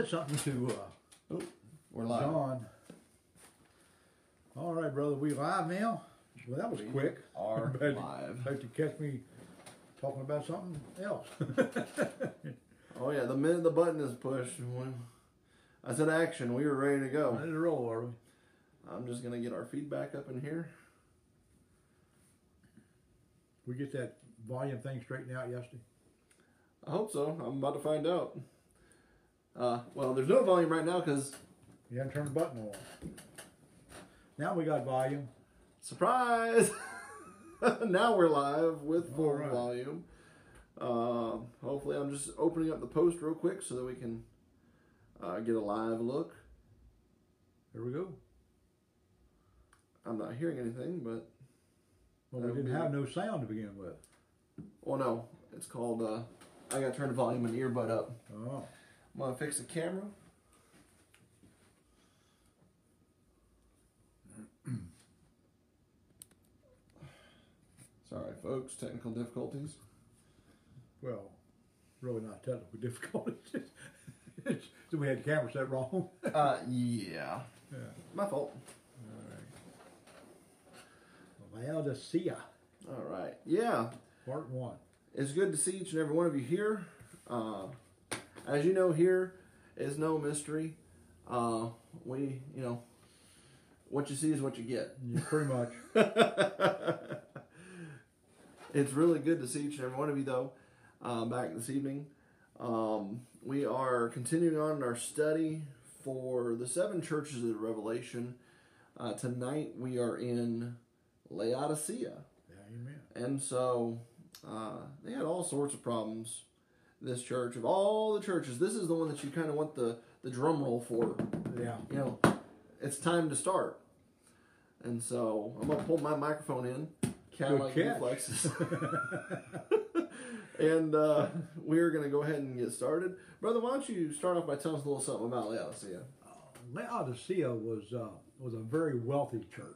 said something to uh, Oh, we're live. John. All right, brother, we live now. Well, that was We quick. are Bet- live. Bet you catch me talking about something else. Oh yeah, the minute the button is pushed, when I said action, we were ready to go. Ready to roll, are we? I'm just gonna get our feedback up in here. We get that volume thing straightened out yesterday. I hope so. I'm about to find out. Uh, well, there's no volume right now because You haven't turned the button on. Now we got volume. surprise. now we're live with full right. volume. Uh, hopefully, I'm just opening up the post real quick so that we can uh, get a live look. There we go. I'm not hearing anything, but Well, we didn't have no sound to begin with. well, no, it's called. Uh, I gotta turn the volume and earbud up. Oh, I'm gonna fix the camera. Sorry, folks, technical difficulties. well, really not technical difficulties. so we had the camera set wrong. Uh, yeah, yeah. my fault. Laodicea, All right, yeah, part one. it's good to see each and every one of you here. Uh, as you know, here is no mystery. Uh, we, you know, what you see is what you get. Yeah, pretty much. It's really good to see each and every one of you, though, uh, back this evening. Um, we are continuing on in our study for the seven churches of the Revelation. Uh, tonight we are in Laodicea. Yeah, amen. And so uh, they had all sorts of problems. This church, of all the churches, this is the one that you kind of want the, the drum roll for. Yeah. You know, it's time to start. And so I'm going to pull my microphone in, like reflexes. and uh, we're going to go ahead and get started. Brother, why don't you start off by telling us a little something about Laodicea? Laodicea was uh, was a very wealthy church.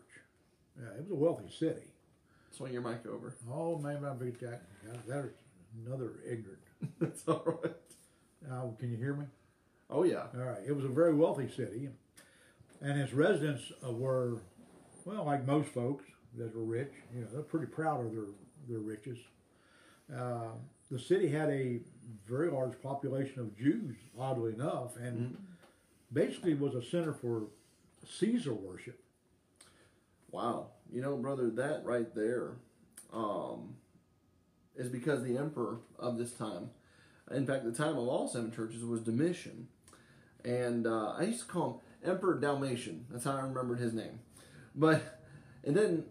Yeah, it was a wealthy city. Swing your mic over. Oh man, I beat that. Yeah, There's another ignorant. That's all right. Uh, can you hear me? Oh, yeah. All right. It was a very wealthy city, and its residents uh, were, well, like most folks that were rich. You know, they're pretty proud of their their riches. Uh, the city had a very large population of Jews, oddly enough, and basically was a center for Caesar worship. Wow. You know, brother, that right there um, is because the emperor of this time, in fact, the time of all seven churches was Domitian. And uh, I used to call him Emperor Dalmatian. That's how I remembered his name. But it didn't.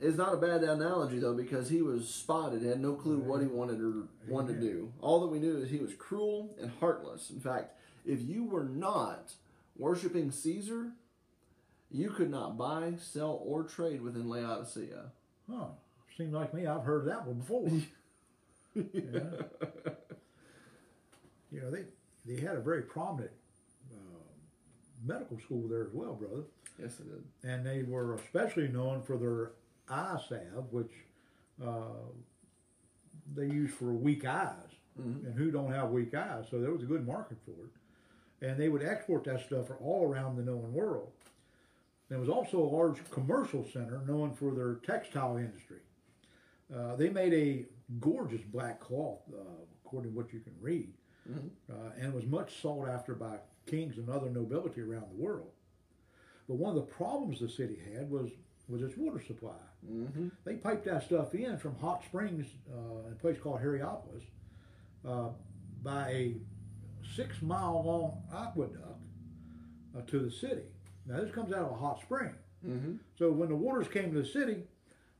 It's not a bad analogy though because he was spotted, had no clue what he wanted or wanted to do. All that we knew is he was cruel and heartless. In fact, if you were not worshiping Caesar, you could not buy, sell, or trade within Laodicea. Huh. Seems like me, I've heard that one before. yeah. You know, they they had a very prominent uh, medical school there as well, brother. Yes, it did. And they were especially known for their eye salve, which uh, they use for weak eyes. And who don't have weak eyes? So there was a good market for it. And they would export that stuff for all around the known world. There was also a large commercial center known for their textile industry. Uh, they made a gorgeous black cloth, uh, according to what you can read, uh, and was much sought after by kings and other nobility around the world. But one of the problems the city had was was its water supply. Mm-hmm. They piped that stuff in from hot springs uh, in a place called Hierapolis uh, by a six mile long aqueduct uh, to the city. Now, this comes out of a hot spring. Mm-hmm. So when the waters came to the city,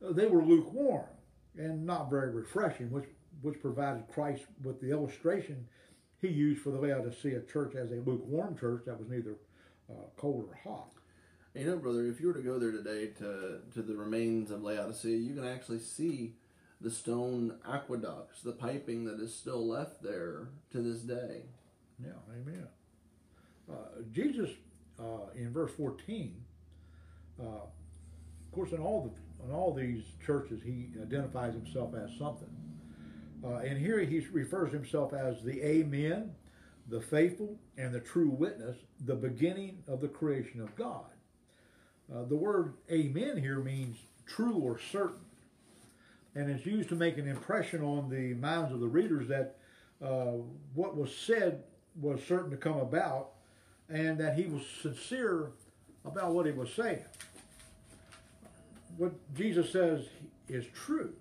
uh, they were lukewarm and not very refreshing, which which provided Christ with the illustration he used for the Laodicea church as a lukewarm church that was neither uh, cold or hot. You know, brother, if you were to go there today to to the remains of Laodicea, you can actually see the stone aqueducts, the piping that is still left there to this day. Yeah, amen. Uh, Jesus, uh, in verse 14, uh, course, in all the in all these churches, he identifies himself as something. Uh, and here he refers himself as the Amen, the faithful and the true witness, the beginning of the creation of God. Uh, the word amen here means true or certain. And it's used to make an impression on the minds of the readers that uh, what was said was certain to come about and that he was sincere about what he was saying. What Jesus says is true.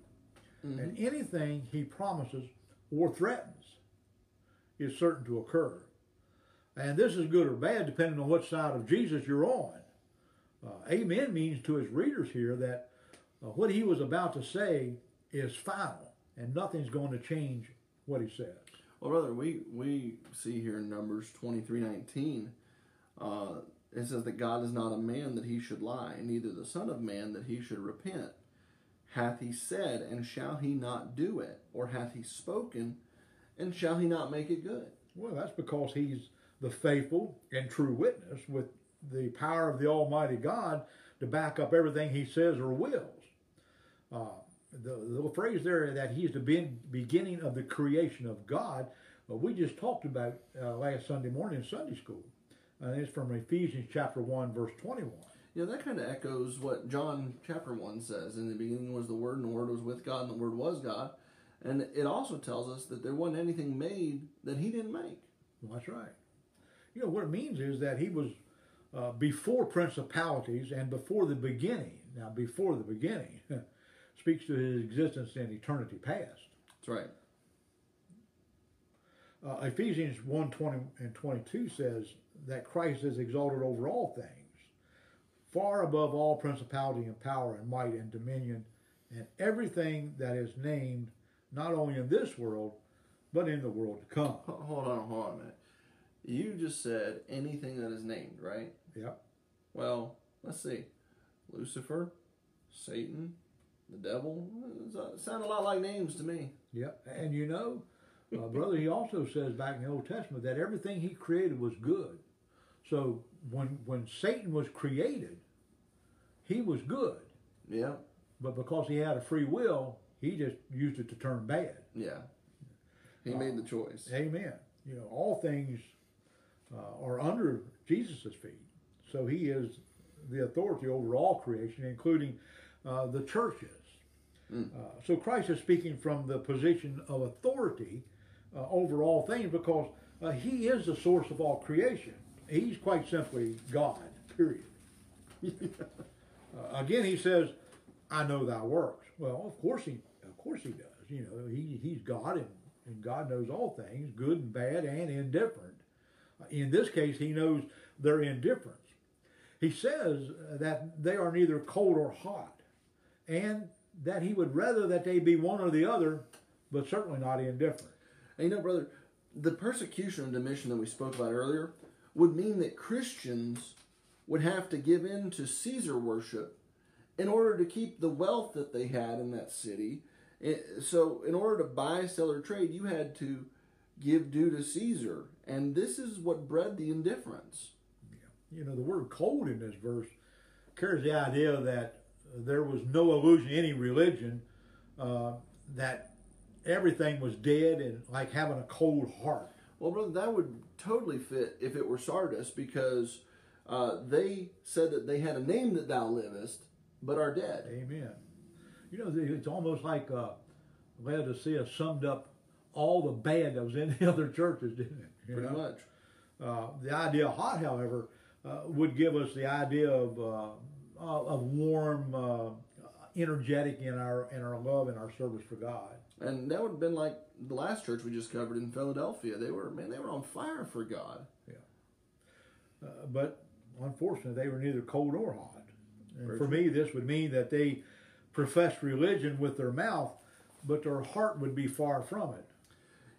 And anything he promises or threatens is certain to occur. And this is good or bad depending on what side of Jesus you're on. Uh, amen means to his readers here that uh, what he was about to say is final and nothing's going to change what he says. Well, brother, we we see here in Numbers twenty three nineteen, uh, it says that God is not a man that he should lie, neither the Son of Man that he should repent. Hath he said, and shall he not do it? Or hath he spoken, and shall he not make it good? Well, that's because he's the faithful and true witness with the power of the Almighty God to back up everything he says or wills. Uh, the, the phrase there that he's the beginning of the creation of God, uh, we just talked about uh, last Sunday morning in Sunday school. And it's from Ephesians chapter 1, verse 21. Yeah, that kind of echoes what John chapter 1 says. In the beginning was the Word, and the Word was with God, and the Word was God. And it also tells us that there wasn't anything made that he didn't make. Well, that's right. You know, what it means is that he was uh, before principalities and before the beginning. Now, before the beginning speaks to his existence in eternity past. That's right. Uh, Ephesians 1 20 and 22 says that Christ is exalted over all things, far above all principality and power and might and dominion, and everything that is named, not only in this world, but in the world to come. Hold on, hold on a minute. You just said anything that is named, right? Yeah. Well, let's see. Lucifer, Satan, the devil. uh, Sound a lot like names to me. Yep. And you know, uh, brother, he also says back in the Old Testament that everything he created was good. So when when Satan was created, he was good. Yeah, But because he had a free will, he just used it to turn bad. yeah. He made the choice. Amen. You know, all things uh, are under Jesus' feet. So he is the authority over all creation, including uh, the churches. Uh, so Christ is speaking from the position of authority uh, over all things because uh, he is the source of all creation. He's quite simply God, period. Uh, again, he says, "I know thy works." Well, of course he, of course he does. You know, he he's God, and, and God knows all things, good and bad and indifferent. Uh, In this case, he knows their indifference. He says uh, that they are neither cold or hot, and that he would rather that they be one or the other, but certainly not indifferent. And you know, brother, the persecution of Domitian that we spoke about earlier would mean that Christians would have to give in to Caesar worship in order to keep the wealth that they had in that city. Eh, So, in order to buy, sell, or trade, you had to give due to Caesar. And this is what bred the indifference. You know, the word cold in this verse carries the idea that there was no illusion any religion, uh, that everything was dead and like having a cold heart. Well, brother, that would totally fit if it were Sardis because uh, they said that they had a name that thou livest, but are dead. Amen. You know, it's almost like uh, Laodicea summed up all the bad that was in the other churches, didn't it? You Pretty know? much. Uh, the idea of hot, however, uh, would give us the idea of uh, of warm, uh, energetic in our in our love and our service for God. And that would have been like the last church we just covered in Philadelphia. They were man, they were on fire for God. Uh, but unfortunately, they were neither cold or hot. And for me, this would mean that they professed religion with their mouth, but their heart would be far from it.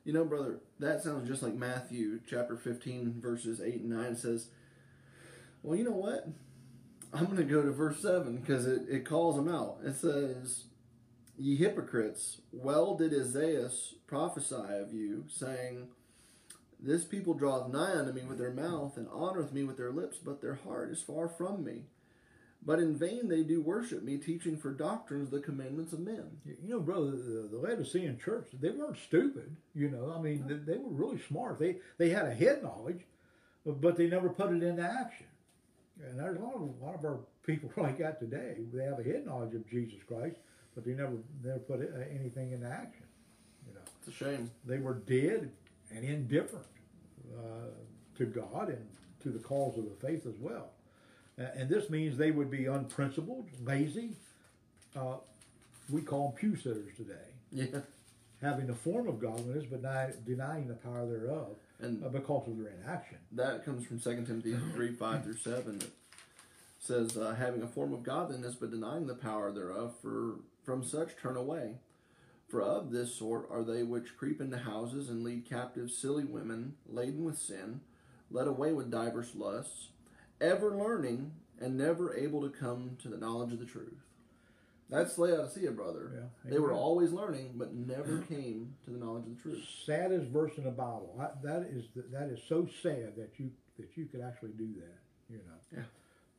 You know, brother, that sounds just like Matthew chapter 15, verses 8 and 9 It says, Well, you know what? I'm going to go to verse 7 because it, it calls them out. It says, Ye hypocrites, well did Isaiah prophesy of you, saying, This people draweth nigh unto me with their mouth, and honoreth me with their lips, but their heart is far from me. But in vain they do worship me, teaching for doctrines the commandments of men. You know, brother, the, the Laodicean church, they weren't stupid. You know, I mean, they, they were really smart. They they had a head knowledge, but they never put it into action. And there's a lot of a lot of our people like that today. They have a head knowledge of Jesus Christ, but they never never put anything into action. You know, It's a shame. they were dead and indifferent uh, to God and to the cause of the faith as well. Uh, and this means they would be unprincipled, lazy. Uh, we call them pew sitters today, Yeah. having a form of godliness but deny, denying the power thereof And uh, because of their inaction. that comes from 2 Timothy 3 5 through 7. It says, uh, having a form of godliness, but denying the power thereof, for from such turn away. For of this sort are they which creep into houses and lead captive silly women, laden with sin, led away with divers lusts, ever learning and never able to come to the knowledge of the truth. That's Laodicea, brother. Yeah, they were always learning, but never came to the knowledge of the truth. Saddest verse in the Bible. I, that is that is so sad that you that you could actually do that. You know.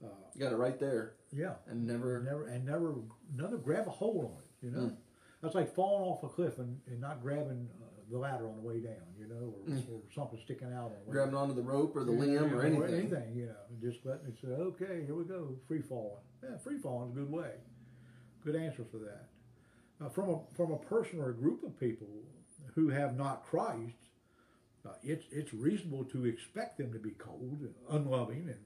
You got it right there, Yeah. and never. never and never never grab a hold on it. You know, that's like falling off a cliff and, and not grabbing uh, the ladder on the way down. You know, or, or something sticking out on the way. grabbing onto the rope or the Yeah, limb or yeah, anything. You know, and just letting it say, okay, here we go, free falling. Yeah, free falling is a good way. Good answer for that. Uh, from a from a person or a group of people who have not Christ, uh, it's it's reasonable to expect them to be cold, and unloving, and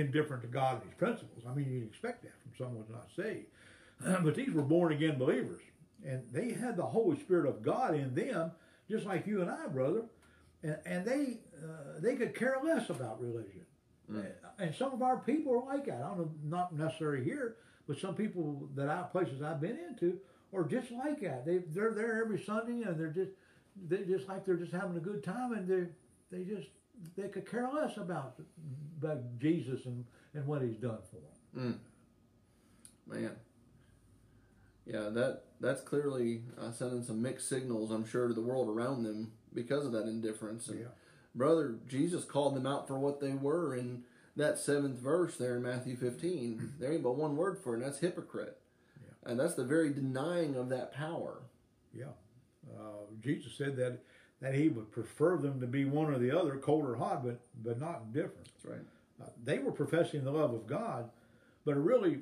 indifferent to God and His principles. I mean, you'd expect that from someone who's not saved. but these were born again believers, and they had the Holy Spirit of God in them, just like you and I, brother. And, and they uh, they could care less about religion. And some of our people are like that. I don't know, not necessarily here, but some people that I places I've been into are just like that. They they're there every Sunday and they're just they just like they're just having a good time and they they just they could care less about about Jesus and, and what he's done for them. Man. Yeah, that that's clearly uh, sending some mixed signals, I'm sure, to the world around them because of that indifference. And Yeah. brother, Jesus called them out for what they were in that seventh verse there in Matthew 15. there ain't but one word for it, and that's hypocrite. And that's the very denying of that power. Yeah. Uh, Jesus said that that he would prefer them to be one or the other, cold or hot, but but not indifferent. That's right. Uh, they were professing the love of God, but it really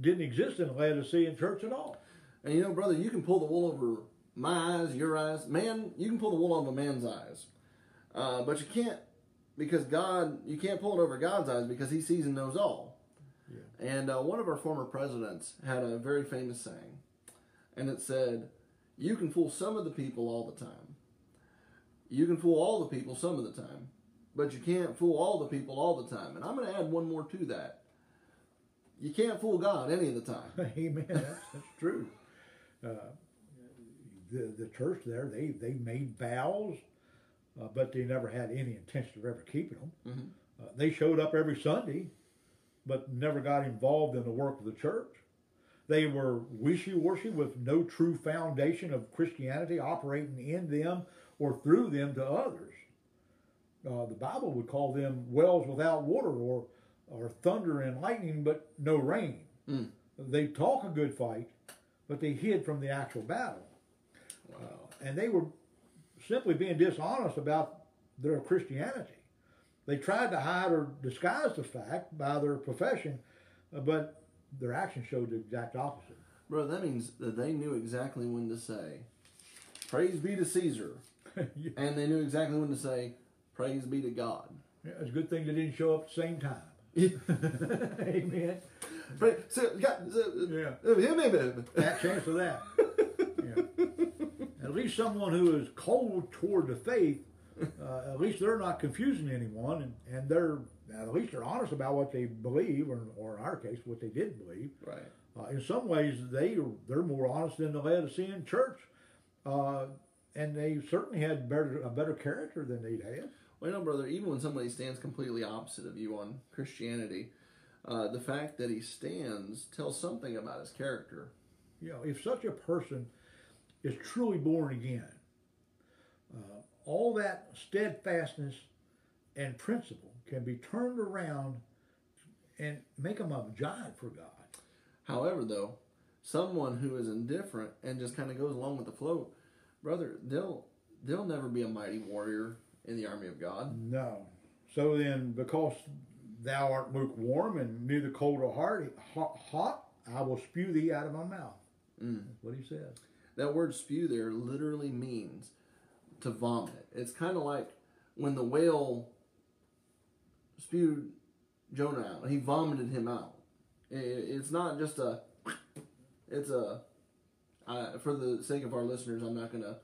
didn't exist in the Laodicean church at all. And you know, brother, you can pull the wool over my eyes, your eyes. Man, you can pull the wool over a man's eyes. Uh, but you can't, because God, you can't pull it over God's eyes because he sees and knows all. Yeah. And uh, one of our former presidents had a very famous saying. And it said, You can fool some of the people all the time. You can fool all the people some of the time. But you can't fool all the people all the time. And I'm going to add one more to that. You can't fool God any of the time. Amen. That's, that's true. Uh, the the church there, they they made vows, uh, but they never had any intention of ever keeping them. Uh, they showed up every Sunday, but never got involved in the work of the church. They were wishy-washy with no true foundation of Christianity operating in them or through them to others. Uh, the Bible would call them wells without water or, or thunder and lightning, but no rain. They talk a good fight, but they hid from the actual battle. Uh, and they were simply being dishonest about their Christianity. They tried to hide or disguise the fact by their profession, uh, but their actions showed the exact opposite. Bro, that means that they knew exactly when to say, Praise be to Caesar. Yeah, And they knew exactly when to say, Praise be to God. it's a good thing they didn't show up at the same time. Amen. Pray, so, God, so, Yeah. uh. That chance of that. Yeah. At least someone who is cold toward the faith, uh, at least they're not confusing anyone, and, and they're at least they're honest about what they believe, or, or in our case, what they didn't believe. Right. Uh, in some ways, they they're more honest than the Laodicean church, uh, and they certainly had better a better character than they'd had. Well, you know, brother, even when somebody stands completely opposite of you on Christianity, uh, the fact that he stands tells something about his character. You know, if such a person is truly born again, uh, all that steadfastness and principle can be turned around and make them a giant for God. However, though, someone who is indifferent and just kind of goes along with the flow, brother, they'll they'll never be a mighty warrior in the army of God. No. So then, because thou art lukewarm and neither cold or hard, hot, hot, I will spew thee out of my mouth. Mm. That's what he says. That word spew there literally means to vomit. It's kind of like when the whale spewed Jonah out. He vomited him out. It's not just a. It's a. I, for the sake of our listeners, I'm not going to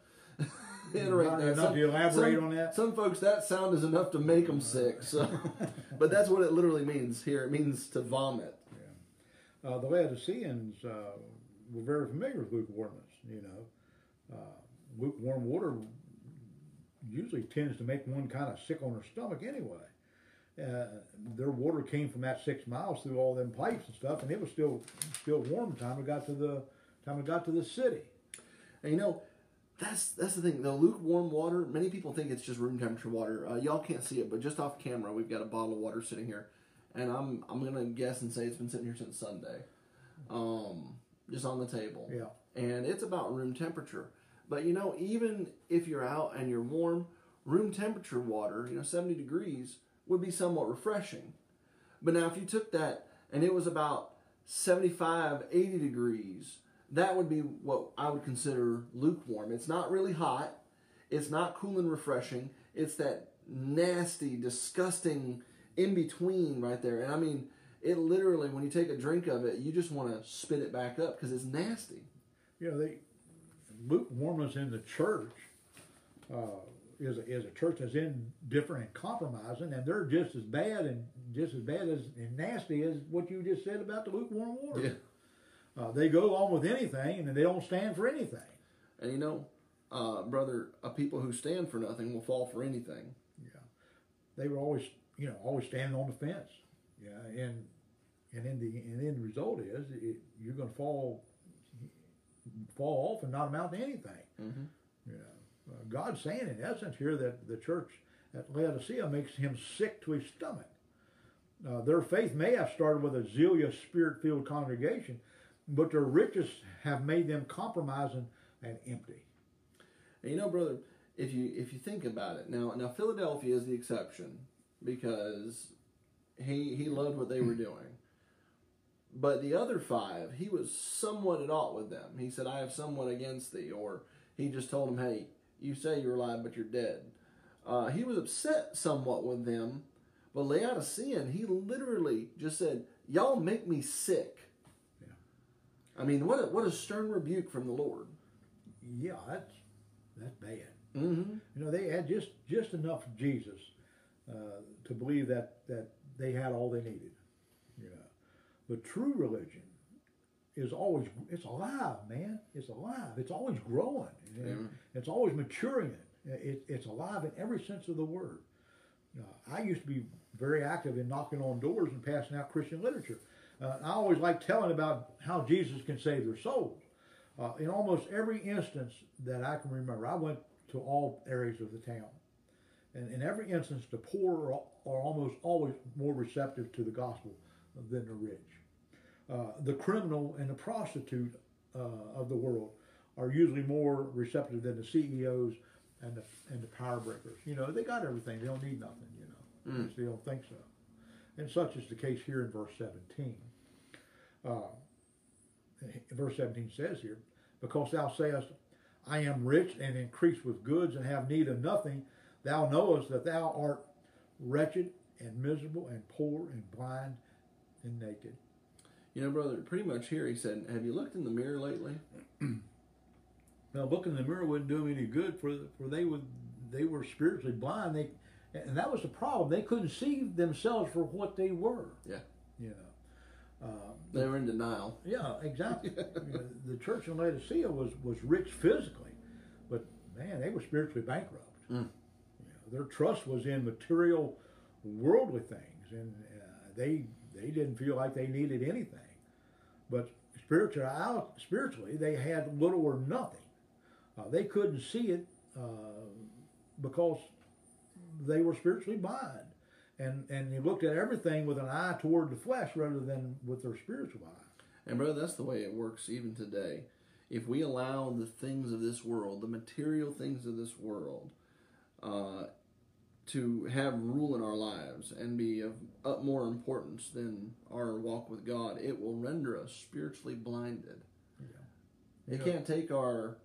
iterate Not that. enough Some- to elaborate some- on that? Some folks, that sound is enough to make them sick. So, but that's what it literally means here. It means to vomit. Uh, the Laodiceans uh, were very familiar with lukewarmness. You know, uh, lukewarm water usually tends to make one kind of sick on their stomach anyway. Uh, their water came from that six miles through all them pipes and stuff, and it was still still warm time it got to the time it got to the city. And you know, that's that's the thing. The lukewarm water. Many people think it's just room temperature water. Uh, y'all can't see it, but just off camera, we've got a bottle of water sitting here, and I'm I'm gonna guess and say it's been sitting here since Sunday, um, just on the table. Yeah. And it's about room temperature. But you know, even if you're out and you're warm, room temperature water, you know, 70 degrees would be somewhat refreshing. But now if you took that and it was about 75, 80 degrees, that would be what I would consider lukewarm. It's not really hot. It's not cool and refreshing. It's that nasty, disgusting in between right there. And I mean, it literally, when you take a drink of it, you just want to spit it back up because it's nasty. You know, they lukewarmness in the church uh, is a, is a church that's indifferent and compromising, and they're just as bad and just as bad as and nasty as what you just said about the lukewarm water. Uh, they go along with anything, and they don't stand for anything. And you know, uh, brother, a people who stand for nothing will fall for anything. Yeah, they were always, you know, always standing on the fence. Yeah, and and in the and then the end result is it, you're going to fall fall off and not amount to anything. Mhm. You know, God's saying in essence here that the church at Laodicea makes him sick to his stomach. Uh, their faith may have started with a zealous, spirit-filled congregation, but their riches have made them compromising and empty. And you know, brother, if you if you think about it now, now Philadelphia is the exception because he he loved what they were doing. But the other five, he was somewhat at aught with them. He said, "I have somewhat against thee," or he just told them, "Hey, you say you're alive, but you're dead." Uh, he was upset somewhat with them, but Laodicean, he literally just said, "Y'all make me sick." Yeah. I mean, what a, what a stern rebuke from the Lord. Yeah, that's that's bad. Mm-hmm. You know, they had just just enough Jesus uh, to believe that that they had all they needed. You know, but true religion is always it's alive, man. It's alive. It's always growing. Amen. It's always maturing. It, it's alive in every sense of the word. Uh, I used to be very active in knocking on doors and passing out Christian literature. Uh, I always like telling about how Jesus can save their souls. Uh, in almost every instance that I can remember, I went to all areas of the town. And in every instance, the poor are, are almost always more receptive to the gospel than the rich. Uh, the criminal and the prostitute uh, of the world are usually more receptive than the CEOs and the and the power breakers. You know, they got everything; they don't need nothing. You know, Mm. They don't think so. And such is the case here in verse seventeen. Uh, verse seventeen says here, "Because thou sayest, I am rich and increase with goods and have need of nothing, thou knowest that thou art wretched and miserable and poor and blind and naked." You know, brother, pretty much here he said, Have you looked in the mirror lately? Now, looking in the mirror wouldn't do them any good, for for they would they were spiritually blind. They and that was the problem. They couldn't see themselves for what they were. Yeah. You know. Um, They were in denial. yeah, exactly. You know, the church in Laodicea was was rich physically, but man, they were spiritually bankrupt. Mm. You know, their trust was in material, worldly things, and uh, they they didn't feel like they needed anything. But spiritual, spiritually, they had little or nothing. Uh, they couldn't see it uh, because they were spiritually blind, and and they looked at everything with an eye toward the flesh rather than with their spiritual eye. And brother, that's the way it works even today. If we allow the things of this world, the material things of this world, uh, to have rule in our lives and be of up more importance than our walk with God, it will render us spiritually blinded. Yeah. It Yeah. can't take our,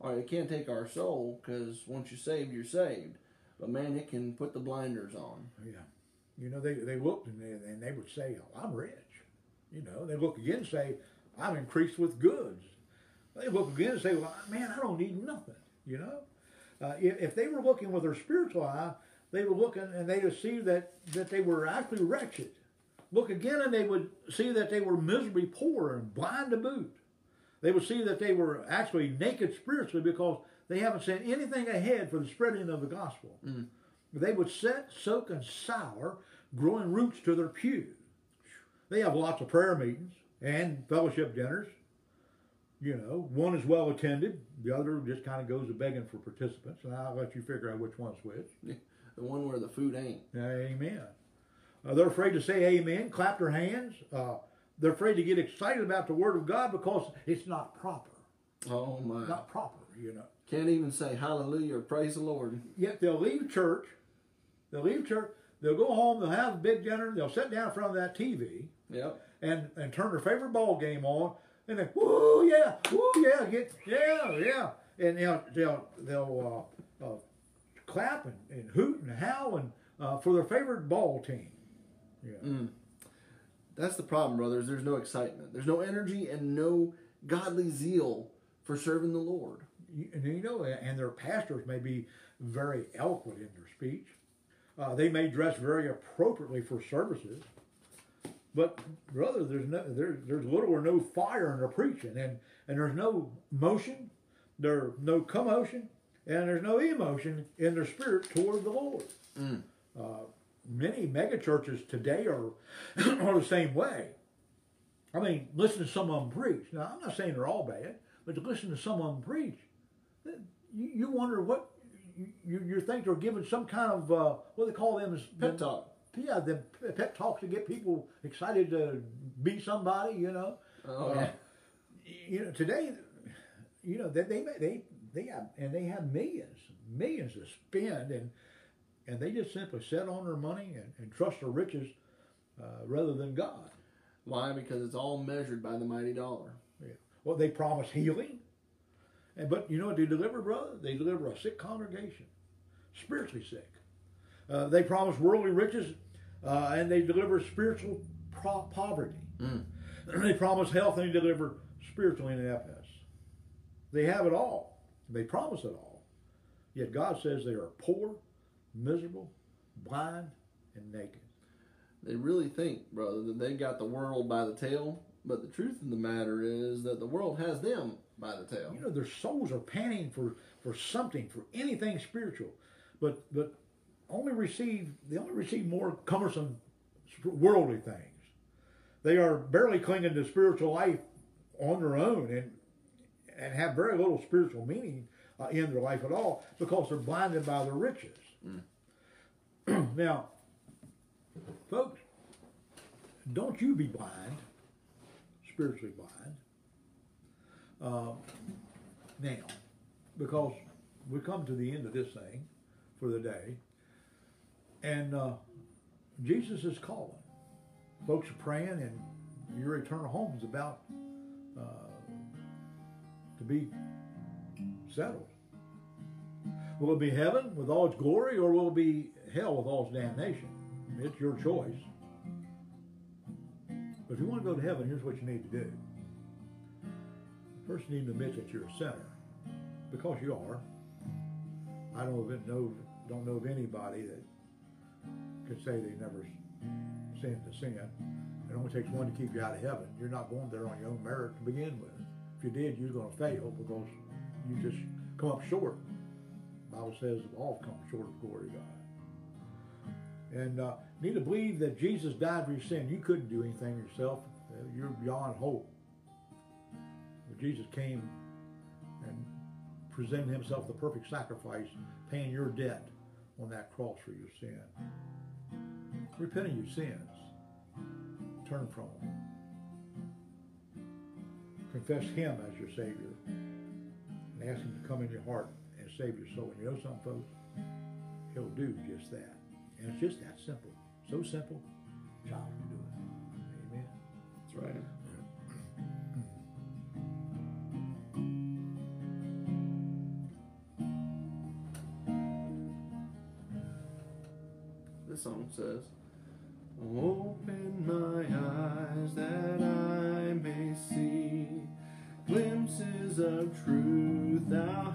or it can't take our soul because once you're saved, you're saved. But man, it can put the blinders on. Yeah. You know, they, they looked and they, and they would say, oh, I'm rich. You know, they look again and say, I'm increased with goods. They look again and say, well, man, I don't need nothing. You know, uh, if, if they were looking with their spiritual eye, they would look and, they would see that, that they were actually wretched. Look again and they would see that they were miserably poor and blind to boot. They would see that they were actually naked spiritually because they haven't sent anything ahead for the spreading of the gospel. They would sit, soak, and sour, growing roots to their pew. They have lots of prayer meetings and fellowship dinners. You know, one is well attended, the other just kind of goes a begging for participants, and I'll let you figure out which one's which. The one where the food ain't. Amen. Uh, they're afraid to say amen, clap their hands. Uh, they're afraid to get excited about the Word of God because it's not proper. Oh my! Not proper, you know. Can't even say hallelujah or praise the Lord. Yet they'll leave church. They'll leave church. They'll go home. They'll have a big dinner. They'll sit down in front of that TV Yep. and and turn their favorite ball game on. And then, woo yeah, woo yeah, get yeah yeah, and they'll they'll they'll uh, uh, clap and, and hoot and howl and uh, for their favorite ball team. Yeah. That's the problem, brothers. There's no excitement. There's no energy and no godly zeal for serving the Lord. You- and you know, and their pastors may be very eloquent in their speech. Uh, they may dress very appropriately for services, but brother, there's no there's there's little or no fire in their preaching, and and there's no motion, there's no commotion, and there's no emotion in their spirit toward the Lord. Uh, many mega churches today are are the same way. I mean, listen to some of them preach. Now, I'm not saying they're all bad, but to listen to some of them preach, you, you wonder what you, you think they're giving some kind of uh, what they call them is Pep talk. Yeah, the pep talks to get people excited to be somebody. You know. Oh, Uh, yeah. You know today, you know that they they they have and they have millions millions to spend and and they just simply sit on their money and, and trust their riches uh, rather than God. Why? Because it's all measured by the mighty dollar. Yeah. Well, they promise healing, and but you know what they deliver, brother? They deliver a sick congregation, spiritually sick. Uh, they promise worldly riches, uh, and they deliver spiritual pro- poverty. they promise health, and they deliver spiritual ineptness. They have it all. They promise it all. Yet God says they are poor, miserable, blind, and naked. They really think, brother, that they got the world by the tail. But the truth of the matter is that the world has them by the tail. you know their souls are panting for for something for anything spiritual. But but only receive they only receive more cumbersome worldly things. They are barely clinging to spiritual life on their own and and have very little spiritual meaning uh, in their life at all because they're blinded by their riches. Now folks don't you be blind spiritually blind now. Because we come to the end of this thing for the day. And uh, jesus is calling. Folks are praying and your eternal home is about uh, to be settled. Will it be heaven with all its glory or will it be hell with all its damnation? It's your choice. But if you want to go to heaven here's what you need to do First, you need to admit that you're a sinner, because you are. I don't know don't know of anybody that could say they never sinned to sin. It only takes one to keep you out of heaven. You're not going there on your own merit to begin with. If you did, you're going to fail because you just come up short. The Bible says all come short of the glory of God. And uh, need to believe that Jesus died for your sin. You couldn't do anything yourself. You're beyond hope. Jesus came and presented himself the perfect sacrifice, paying your debt on that cross for your sin. Repent of your sins. Turn from them. Confess Him as your Savior. And ask Him to come in your heart and save your soul. And you know something, folks? He'll do just that. And it's just that simple. So simple, child can do it. Amen. That's right. Song says, Open my eyes that I may see glimpses of truth. Thou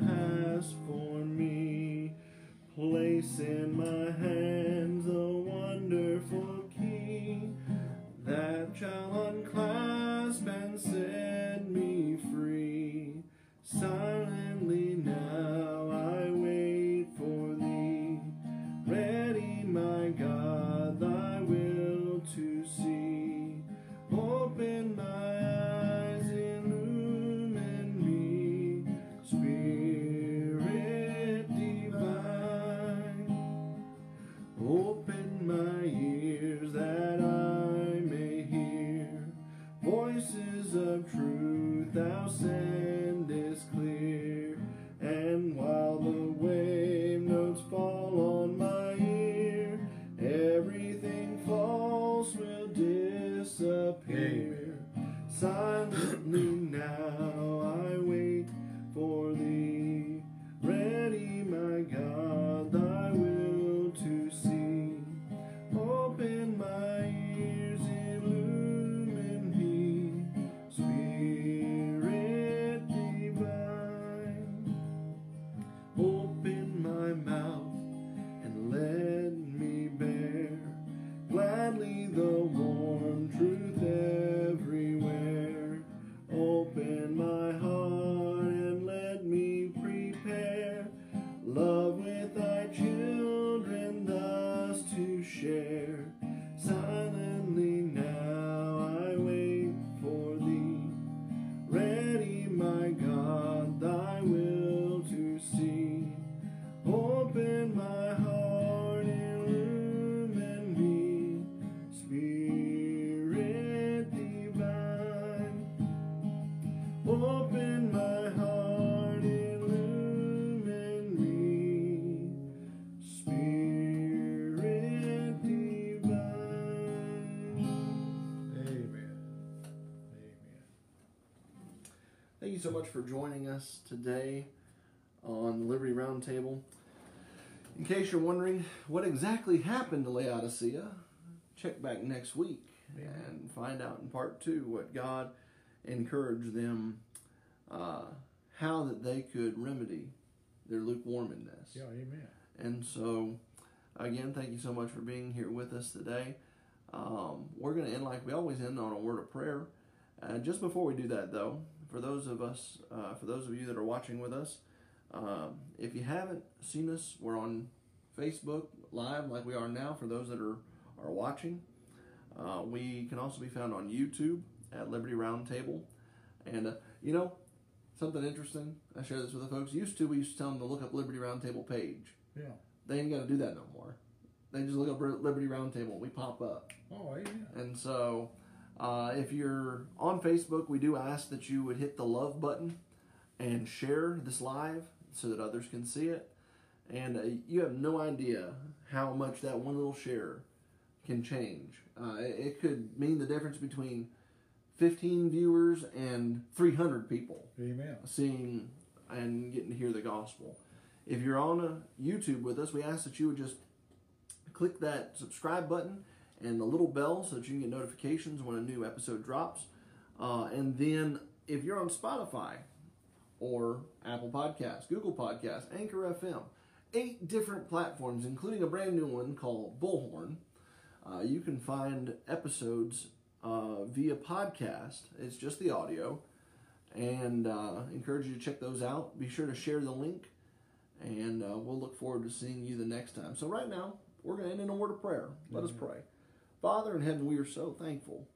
Open my heart, illumine me, Spirit divine. Amen. Amen. Thank you so much for joining us today on the Liberty Roundtable. In case you're wondering what exactly happened to Laodicea, check back next week and find out in part two what God encouraged them, uh, how that they could remedy their lukewarmness. Yeah, amen. And so, again, thank you so much for being here with us today. Um, we're going to end like we always end on a word of prayer. And just before we do that, though, for those of us, uh, for those of you that are watching with us, um, if you haven't seen us, we're on Facebook live like we are now. For those that are are watching, uh, we can also be found on YouTube at Liberty Roundtable. And uh, you know, something interesting. I share this with the folks. Used to, we used to tell them to look up Liberty Roundtable page. Yeah. They ain't got to do that no more. They just look up Liberty Roundtable. We pop up. Oh, amen. And so, uh, if you're on Facebook, we do ask that you would hit the love button and share this live so that others can see it. And uh, you have no idea how much that one little share can change. Uh, it, it could mean the difference between 15 viewers and 300 people Amen. seeing and getting to hear the gospel. If you're on a YouTube with us, we ask that you would just click that subscribe button and the little bell so that you can get notifications when a new episode drops. Uh, and then if you're on Spotify or Apple Podcasts, Google Podcasts, Anchor FM, eight different platforms, including a brand new one called Bullhorn, uh, you can find episodes uh, via podcast. It's just the audio and uh, encourage you to check those out. Be sure to share the link, and uh, we'll look forward to seeing you the next time. So, right now, we're going to end in a word of prayer. Let us pray. Father in heaven, we are so thankful.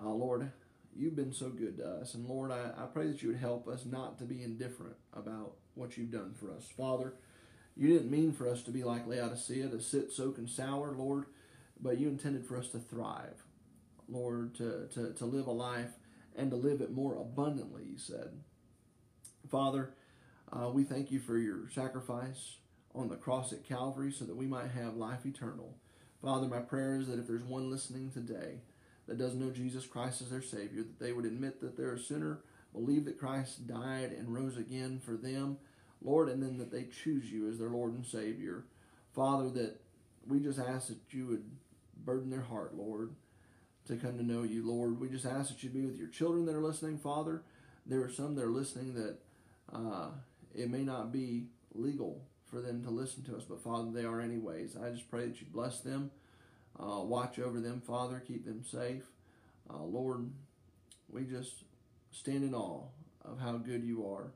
Uh, Lord, you've been so good to us. And Lord, I, I pray that you would help us not to be indifferent about what you've done for us. Father, you didn't mean for us to be like Laodicea, to sit, soak, and sour, Lord. but you intended for us to thrive, Lord, to, to, to live a life and to live it more abundantly, you said. Father, uh, we thank you for your sacrifice on the cross at Calvary so that we might have life eternal. Father, my prayer is that if there's one listening today that doesn't know Jesus Christ as their Savior, that they would admit that they're a sinner, believe that Christ died and rose again for them, Lord, and then that they choose you as their Lord and Savior. Father, that we just ask that you would burden their heart, Lord, to come to know you, Lord. We just ask that you be with your children that are listening, Father. There are some that are listening that uh, it may not be legal for them to listen to us, but Father, they are anyways. I just pray that you bless them, uh, watch over them, Father, keep them safe. Uh, Lord, we just stand in awe of how good you are.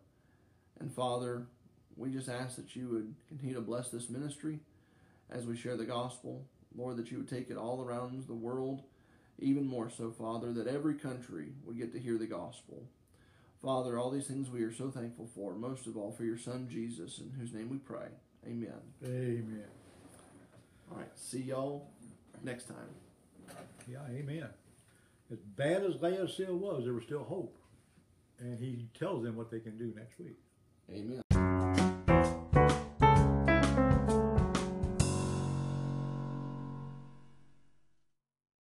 And Father, we just ask that you would continue to bless this ministry as we share the gospel. Lord, that you would take it all around the world, even more so, Father, that every country would get to hear the gospel. Father, all these things we are so thankful for, most of all for your Son Jesus, in whose name we pray. Amen. Amen. All right, see y'all next time. Yeah, amen. As bad as Laodicea was, there was still hope. And he tells them what they can do next week. Amen.